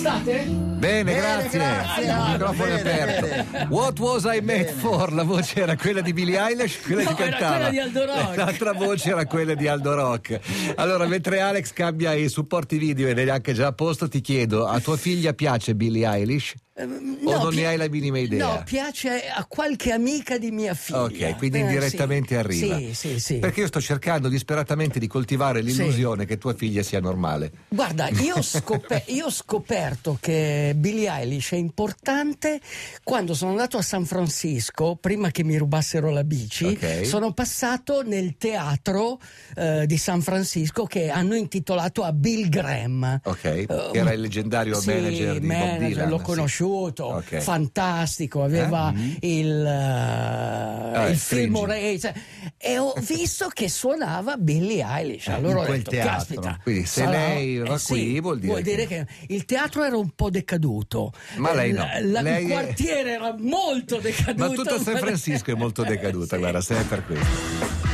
state? Bene, Bene, grazie. grazie, Il microfono è bene, aperto. What was I made for? La voce era quella di Billie Eilish, quella No, che cantava. quella di Aldo Rock. L'altra voce era quella di Aldo Rock. Allora, mentre Alex cambia i supporti video e ne è anche già a posto, ti chiedo, a tua figlia piace Billie Eilish? O non pi- ne hai la minima idea? No, piace a qualche amica di mia figlia. Ok, quindi Eh, indirettamente sì. arriva. Sì, sì, sì. Perché io sto cercando disperatamente di coltivare l'illusione che tua figlia sia normale. Guarda, io ho, scope- io ho scoperto che Billie Eilish è importante quando sono andato a San Francisco, prima che mi rubassero la bici, Ok. sono passato nel teatro eh, di San Francisco che hanno intitolato a Bill Graham. Ok, che era il leggendario sì, manager di Bob manager, Dylan. l'ho sì. Conosciuto, Ok. fantastico, aveva il, eh, Eh, il film Race e ho visto che suonava Billie Eilish. Allora ho in quel detto, teatro. caspita, Quindi se sarà- lei va eh, qui, sì, vuol dire che- che il teatro era un po' decaduto. Ma lei no. Eh, la- Lei il quartiere era molto decaduto. Ma tutta San Francisco è molto decaduta, Sì. guarda, se è per questo.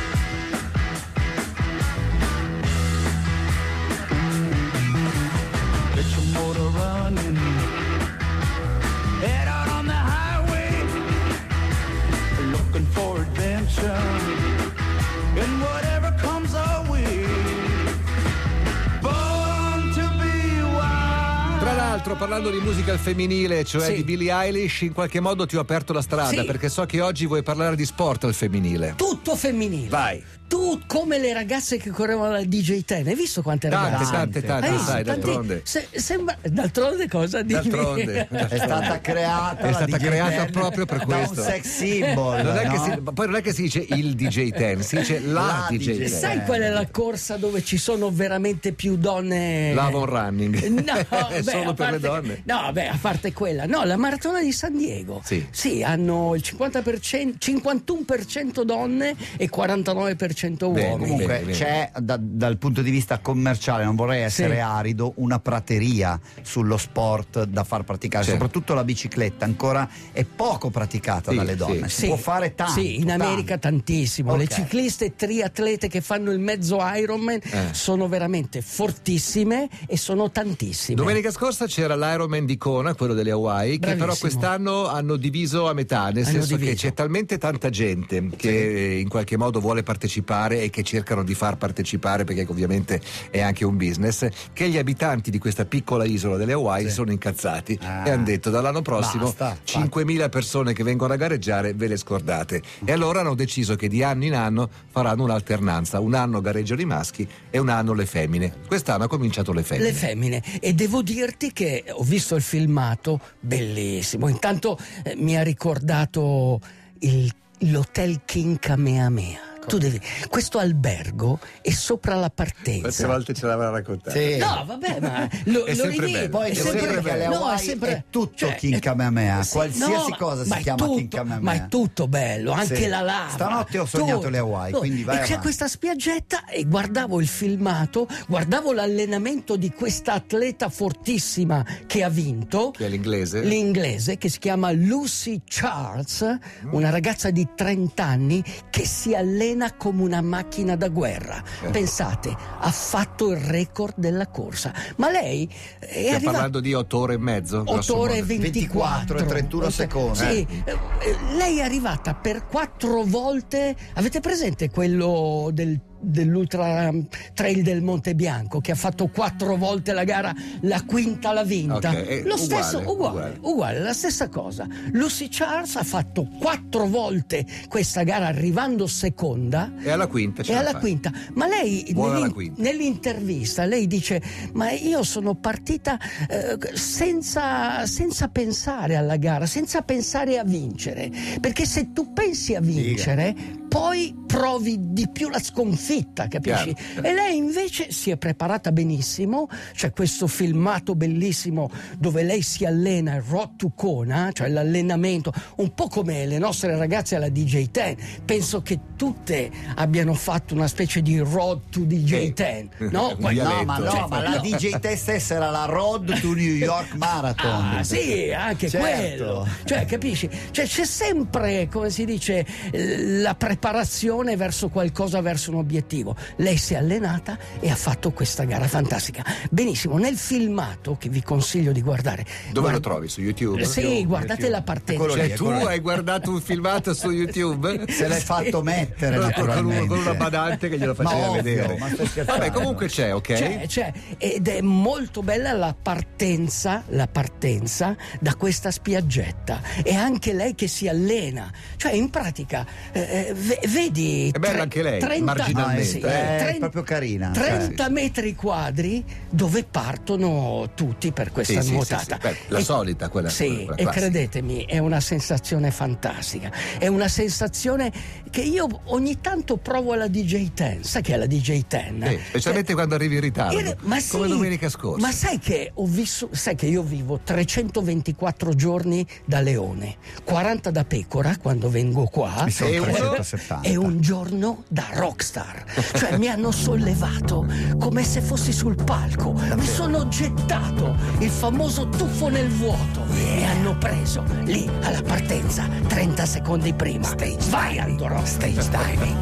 Parlando di musica al femminile, cioè Sì. di Billie Eilish, in qualche modo ti ho aperto la strada Sì. perché so che oggi vuoi parlare di sport al femminile. Tutto femminile. Vai. Tu come le ragazze che correvano alla DJ Ten, hai visto quante Tante, ragazze? tante, tante, visto? sai, d'altronde. se- sembra, d'altronde cosa? Dimmi. D'altronde. È stata creata, È stata DJ creata Ten proprio per questo. un sex symbol. Non è che no? si- poi non è che si dice il DJ Ten, si dice la, La DJ DJ Ten. Sai qual è la corsa dove ci sono veramente più donne? L'Avon Running. No, È beh, solo per le donne. No, beh, a parte quella. No, la maratona di San Diego. Sì. hanno il 50%, 51% donne e 49% Bene, uomini. Comunque Bene, bene. c'è da- dal punto di vista commerciale, non vorrei essere Sì. arido, una prateria sullo sport da far praticare, Certo. soprattutto la bicicletta ancora è poco praticata Sì, dalle sì. donne, si Sì, può fare tanto. Sì, in America tanto. tantissimo. Le Ok. cicliste triatlete che fanno il mezzo Ironman Eh. sono veramente fortissime e sono tantissime. Domenica scorsa c'era l'Ironman di Kona, quello delle Hawaii, che però Bravissimo. quest'anno hanno diviso a metà, nel Hanno senso che diviso. c'è talmente tanta gente che in qualche modo vuole partecipare e che cercano di far partecipare perché ovviamente è anche un business, che gli abitanti di questa piccola isola delle Hawaii Sì. sono incazzati Ah. e hanno detto dall'anno prossimo Basta, 5.000 persone che vengono a gareggiare ve le scordate. E allora hanno deciso che di anno in anno faranno un'alternanza, un anno gareggiano i maschi e un anno le femmine. Quest'anno ha cominciato le femmine. Le femmine e devo dirti che ho visto il filmato bellissimo. Intanto eh, mi ha ricordato il- l'hotel King Kamehameha. Tu devi, questo albergo è sopra la Quante partenza. volte ce l'avrà raccontato? Sì. No, vabbè, ma lo, È lo sempre rivedi, bello. Poi È sempre alle bello. Hawaii è sempre- è tutto cioè, Kamehameha, sì, qualsiasi no, cosa si chiama tutto- King Kamehameha. Ma è tutto bello, anche Sì. la lava. Stanotte ho sognato tutto. le Hawaii, Oh, quindi vai E c'è questa spiaggetta e guardavo il filmato, guardavo l'allenamento di questa atleta fortissima che ha vinto. Che è l'inglese? L'inglese che si chiama Lucy Charles, una ragazza di 30 anni che si allena come una macchina da guerra. Eh. Pensate, ha fatto il record della corsa. Ma lei è Stiamo arrivata parlando di otto ore e mezzo? 8 grosso ore e modo. 24 24 e 31 secondi. Sì, eh, eh, lei è arrivata per quattro volte. Avete presente quello del dell'ultra trail del Monte Bianco che ha fatto quattro volte la gara la quinta l'ha vinta Ok, è lo uguale, stesso uguale, uguale. uguale la stessa cosa Lucy Charles ha fatto quattro volte questa gara arrivando seconda E alla quinta e la alla quinta, ma lei nell'in- quinta. nell'intervista lei dice: Ma io sono partita eh, senza, senza pensare alla gara, senza pensare a vincere. Perché se tu pensi a vincere, poi provi di più la sconfitta, capisci? Chiaro, chiaro. E lei invece si è preparata benissimo. C'è questo filmato bellissimo dove lei si allena il Road to Kona, cioè l'allenamento, un po' come le nostre ragazze alla DJ 10. Penso che tutte abbiano fatto una specie di Road to DJ 10, no? Dialetto. No, ma no, Cioè, ma la DJ te stessa era la Road to New York Marathon. Ah, sì, anche Certo. quello. Cioè, capisci? Cioè, c'è sempre, come si dice, la preparazione preparazione verso qualcosa, verso un obiettivo. Lei si è allenata e ha fatto questa gara fantastica. Benissimo, nel filmato che vi consiglio di guardare. Dove lo guarda- trovi? Su YouTube? Sì, guardate YouTube. la partenza. Eccolo. Cioè, tu hai guardato un filmato su YouTube? Se l'hai fatto mettere naturalmente. con una badante che glielo faceva Ma ovvio, vedere. ma? Vabbè, comunque c'è, ok? C'è, c'è, ed è molto bella la partenza, la partenza da questa spiaggetta e anche lei che si allena, cioè in pratica eh, ve- vedi È bella anche lei, marginalmente, Ah, sì, eh. È tren- proprio carina. 30 metri quadri dove partono tutti per questa Sì, sì, nuotata. sì, sì. Beh, la solita, quella- Sì, quella e classica. credetemi, è una sensazione fantastica. È una sensazione che io ogni tanto provo alla DJ Ten. Sai che è la DJ Ten? Sì, specialmente quando arrivi in ritardo, Era- ma sì, come domenica scorsa. Ma sai che ho visto, sai che io vivo 324 giorni da leone, 40 da pecora quando vengo qua E uno- 370. e un giorno da rockstar. Cioè mi hanno sollevato come se fossi sul palco, mi sono gettato il famoso tuffo nel vuoto e hanno preso lì alla partenza 30 secondi prima. Vai Andorra, stage diving.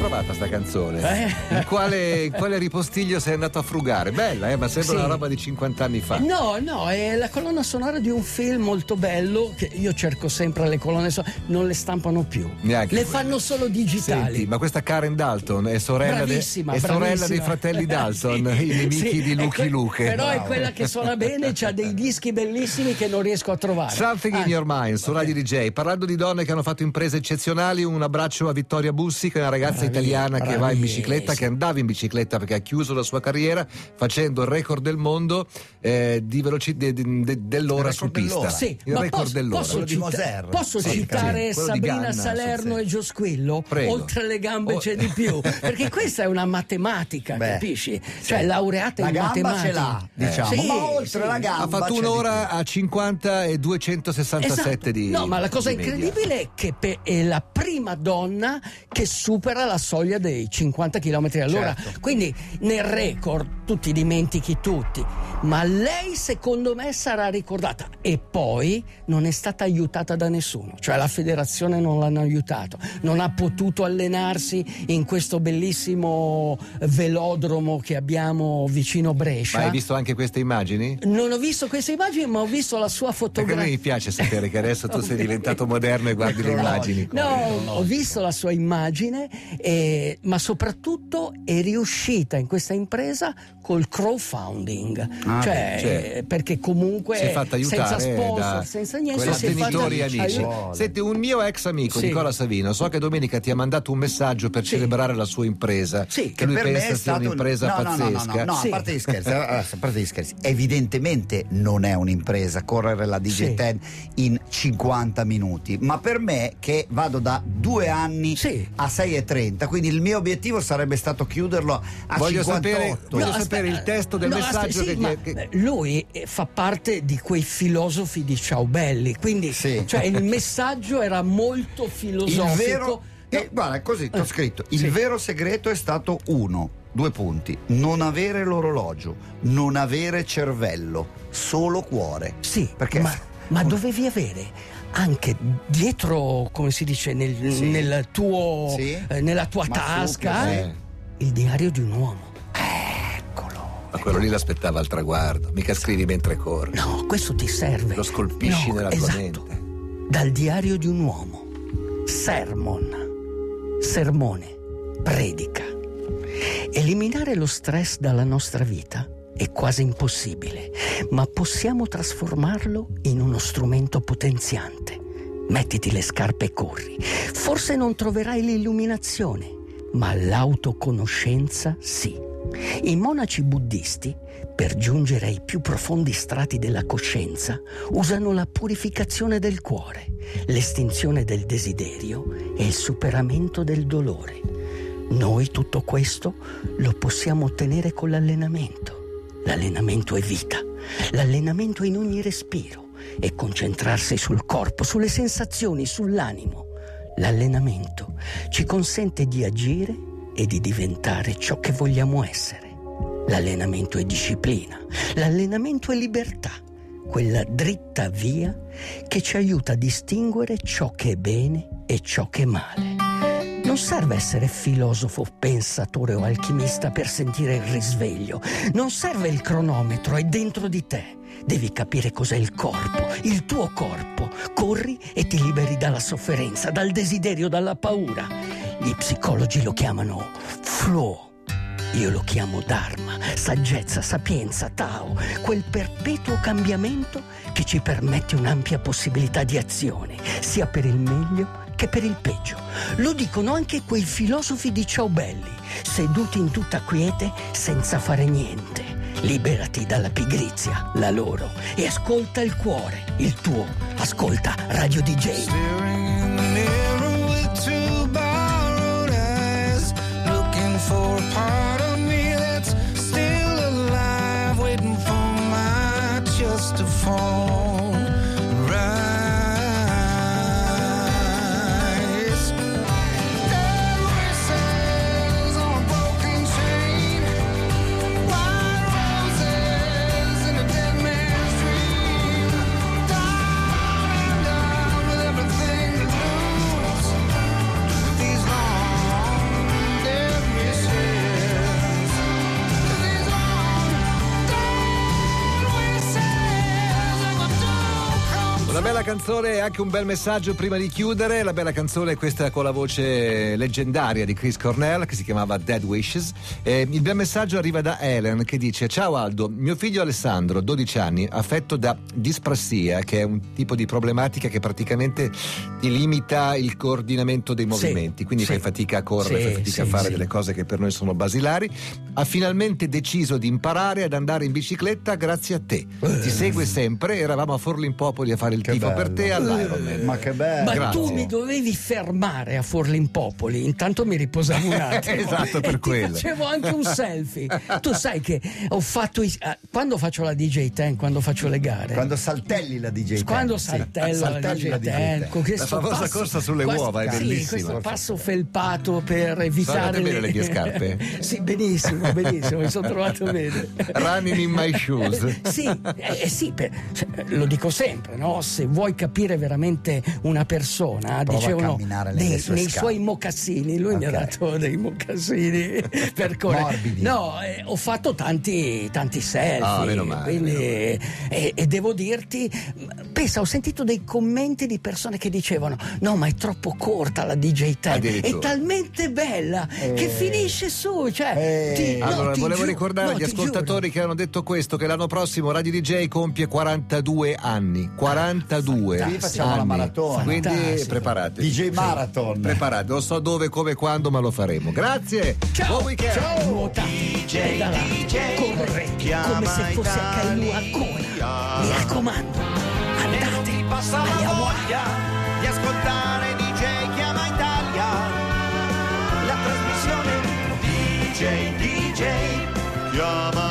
Trovata sta canzone? Eh? In, quale, in quale ripostiglio sei andato a frugare? Bella, eh, ma sembra Sì. una roba di 50 anni fa. No, no, è la colonna sonora di un film molto bello che io cerco sempre le colonne sonore, non le stampano più. Neanche le quelle. fanno solo digitali. Senti, ma questa Karen Dalton è sorella, de- è sorella dei fratelli Dalton, Sì, i nemici sì, di è Lucky que- Luke. Però è Bravo. quella che suona bene, ha dei dischi bellissimi che non riesco a trovare. Something in Anzi, Your Mind su Radio DJ. Parlando di donne che hanno fatto imprese eccezionali, un abbraccio a Vittoria Bussi, che è una ragazza Bravi- italiana che va in bicicletta, che andava in bicicletta perché ha chiuso la sua carriera facendo il record del mondo eh, di veloci- de- de- de- dell'ora su pista. dell'ora. Sì, il ma record posso, dell'ora. posso cita- posso Sì, citare di Sabrina Ganna, Salerno sì, e Gio Squillo? Prego. Oltre le gambe Oh. c'è di più, perché questa è una matematica, Beh, capisci? Cioè laureata La in gamba matematica. ce l'ha, diciamo. Sì, ma oltre sì. la gamba Ha fatto un'ora a 50 e 267 Esatto. di No, ma la cosa incredibile è che è la prima donna che supera la soglia dei 50 km all'ora. Certo. Quindi nel record tu ti dimentichi tutti, ma lei secondo me sarà ricordata e poi non è stata aiutata da nessuno, cioè la federazione non l'hanno aiutato, non ha potuto allenarsi in questo bellissimo velodromo che abbiamo vicino Brescia. Ma hai visto anche queste immagini? Non ho visto queste immagini, ma ho visto la sua Perché a me fotografia. mi piace sapere che adesso tu sei diventato moderno e guardi le immagini. No, ho visto la sua immagine, eh, ma soprattutto è riuscita in questa impresa col crowdfunding, ah, cioè, cioè, perché comunque si è fatta aiutare senza sponsor, senza niente, si è amici. Senti, un mio ex amico sì. Nicola Savino, so che domenica ti ha mandato un messaggio per sì. celebrare la sua impresa, sì, che, che lui pensa sia un'impresa un... no, pazzesca. No, no, no, no, no a parte gli scherzi, eh, a parte gli scherzi, evidentemente non è un'impresa correre la Digiten in 50 minuti, ma per me che vado da due anni a 6 e 30 40. Quindi il mio obiettivo sarebbe stato chiuderlo a voglio 58. Sapere, voglio no, sapere il testo del no, messaggio aspetta, sì, che, che... Eh, lui eh, fa parte di quei filosofi di Ciaubelli, quindi sì. cioè, il messaggio era molto filosofico. Il vero... No. Eh, guarda, così ho eh, scritto. Il sì. vero segreto è stato uno. Due punti. Non avere l'orologio, non avere cervello, solo cuore. Sì, perché ma, ma dovevi avere anche dietro, come si dice, nel, Sì. nel tuo, Sì. eh, nella tua Ma tasca, super, sì. il diario di un uomo. Ma quello lì l'aspettava al traguardo, mica scrivi mentre corri. No, questo ti serve. Lo scolpisci No, nella tua esatto. mente. Dal diario di un uomo. Sermon. Sermone. Predica. Eliminare lo stress dalla nostra vita è quasi impossibile, ma possiamo trasformarlo in uno strumento potenziante. Mettiti le scarpe e corri. Forse non troverai l'illuminazione, ma l'autoconoscenza sì. I monaci buddisti, per giungere ai più profondi strati della coscienza, usano la purificazione del cuore, l'estinzione del desiderio e il superamento del dolore. Noi tutto questo lo possiamo ottenere con l'allenamento. L'allenamento è vita, l'allenamento è in ogni respiro e concentrarsi sul corpo, sulle sensazioni, sull'animo. L'allenamento ci consente di agire e di diventare ciò che vogliamo essere. L'allenamento è disciplina, l'allenamento è libertà, quella dritta via che ci aiuta a distinguere ciò che è bene e ciò che è male. Non serve essere filosofo, pensatore o alchimista per sentire il risveglio. Non serve il cronometro, è dentro di te. Devi capire cos'è il corpo, il tuo corpo. Corri e ti liberi dalla sofferenza, dal desiderio, dalla paura. Gli psicologi lo chiamano flow. Io lo chiamo Dharma, saggezza, sapienza, Tao, quel perpetuo cambiamento che ci permette un'ampia possibilità di azione, sia per il meglio che per il peggio. Lo dicono anche quei filosofi di ciao belli, seduti in tutta quiete senza fare niente. Liberati dalla pigrizia, la loro, e ascolta il cuore, il tuo. Ascolta Radio DJ. Canzone e anche un bel messaggio prima di chiudere. La bella canzone è questa con la voce leggendaria di Chris Cornell che si chiamava Dead Wishes. E il bel messaggio arriva da Helen che dice: Ciao Aldo, mio figlio Alessandro, 12 anni, affetto da disprassia, che è un tipo di problematica che praticamente ti limita il coordinamento dei movimenti. Quindi sì. fai fatica a correre, Sì, fai fatica a sì, fare sì. delle cose che per noi sono basilari. Ha finalmente deciso di imparare ad andare in bicicletta grazie a te. Ti segue sempre. Eravamo a Forlimpopoli a fare il Che tifo per te all'Ironman. Ma che bello. Ma Grazie. tu mi dovevi fermare a Forlimpopoli, intanto mi riposavo un attimo. Esatto, per e quello. Facevo anche un selfie. Tu sai che ho fatto. i- eh, quando faccio la DJ Ten, quando faccio le gare. Quando saltelli la DJ Ten, quando sì. saltello la Saltelli DJ Ten, con questo La famosa passo- corsa sulle questo- uova, è sì, bellissima. questo passo felpato per evitare andate bene le mie scarpe? sì, benissimo, benissimo, mi sono trovato bene. Running in my shoes. sì, eh, eh, sì, per- cioè, lo dico sempre, no? Se vuoi capire veramente una persona, Prova dicevano camminare nei, suoi mocassini, lui mi ha dato dei mocassini per correre. No, eh, ho fatto tanti, tanti selfie. Ah, meno male, quindi- meno E, e devo dirti, pensa, ho sentito dei commenti di persone che dicevano: No, ma è troppo corta la DJ Ten, è talmente bella che finisce su. Cioè, Eh. ti- no, Allora, volevo giuro, ricordare no, agli ascoltatori giuro. che hanno detto questo: che l'anno prossimo Radio DJ compie 42 anni. 42 Qui facciamo la anni. maratona. Quindi Fantastico. preparatevi. DJ Marathon. Preparate, non so dove, come, quando, ma lo faremo. Grazie. Ciao, Buon weekend. ciao, nuota, pedala, corre come se fosse a Kailua Ancona. Mi raccomando, passa la voglia di ascoltare DJ Chiama Italia. La trasmissione DJ DJ Chiama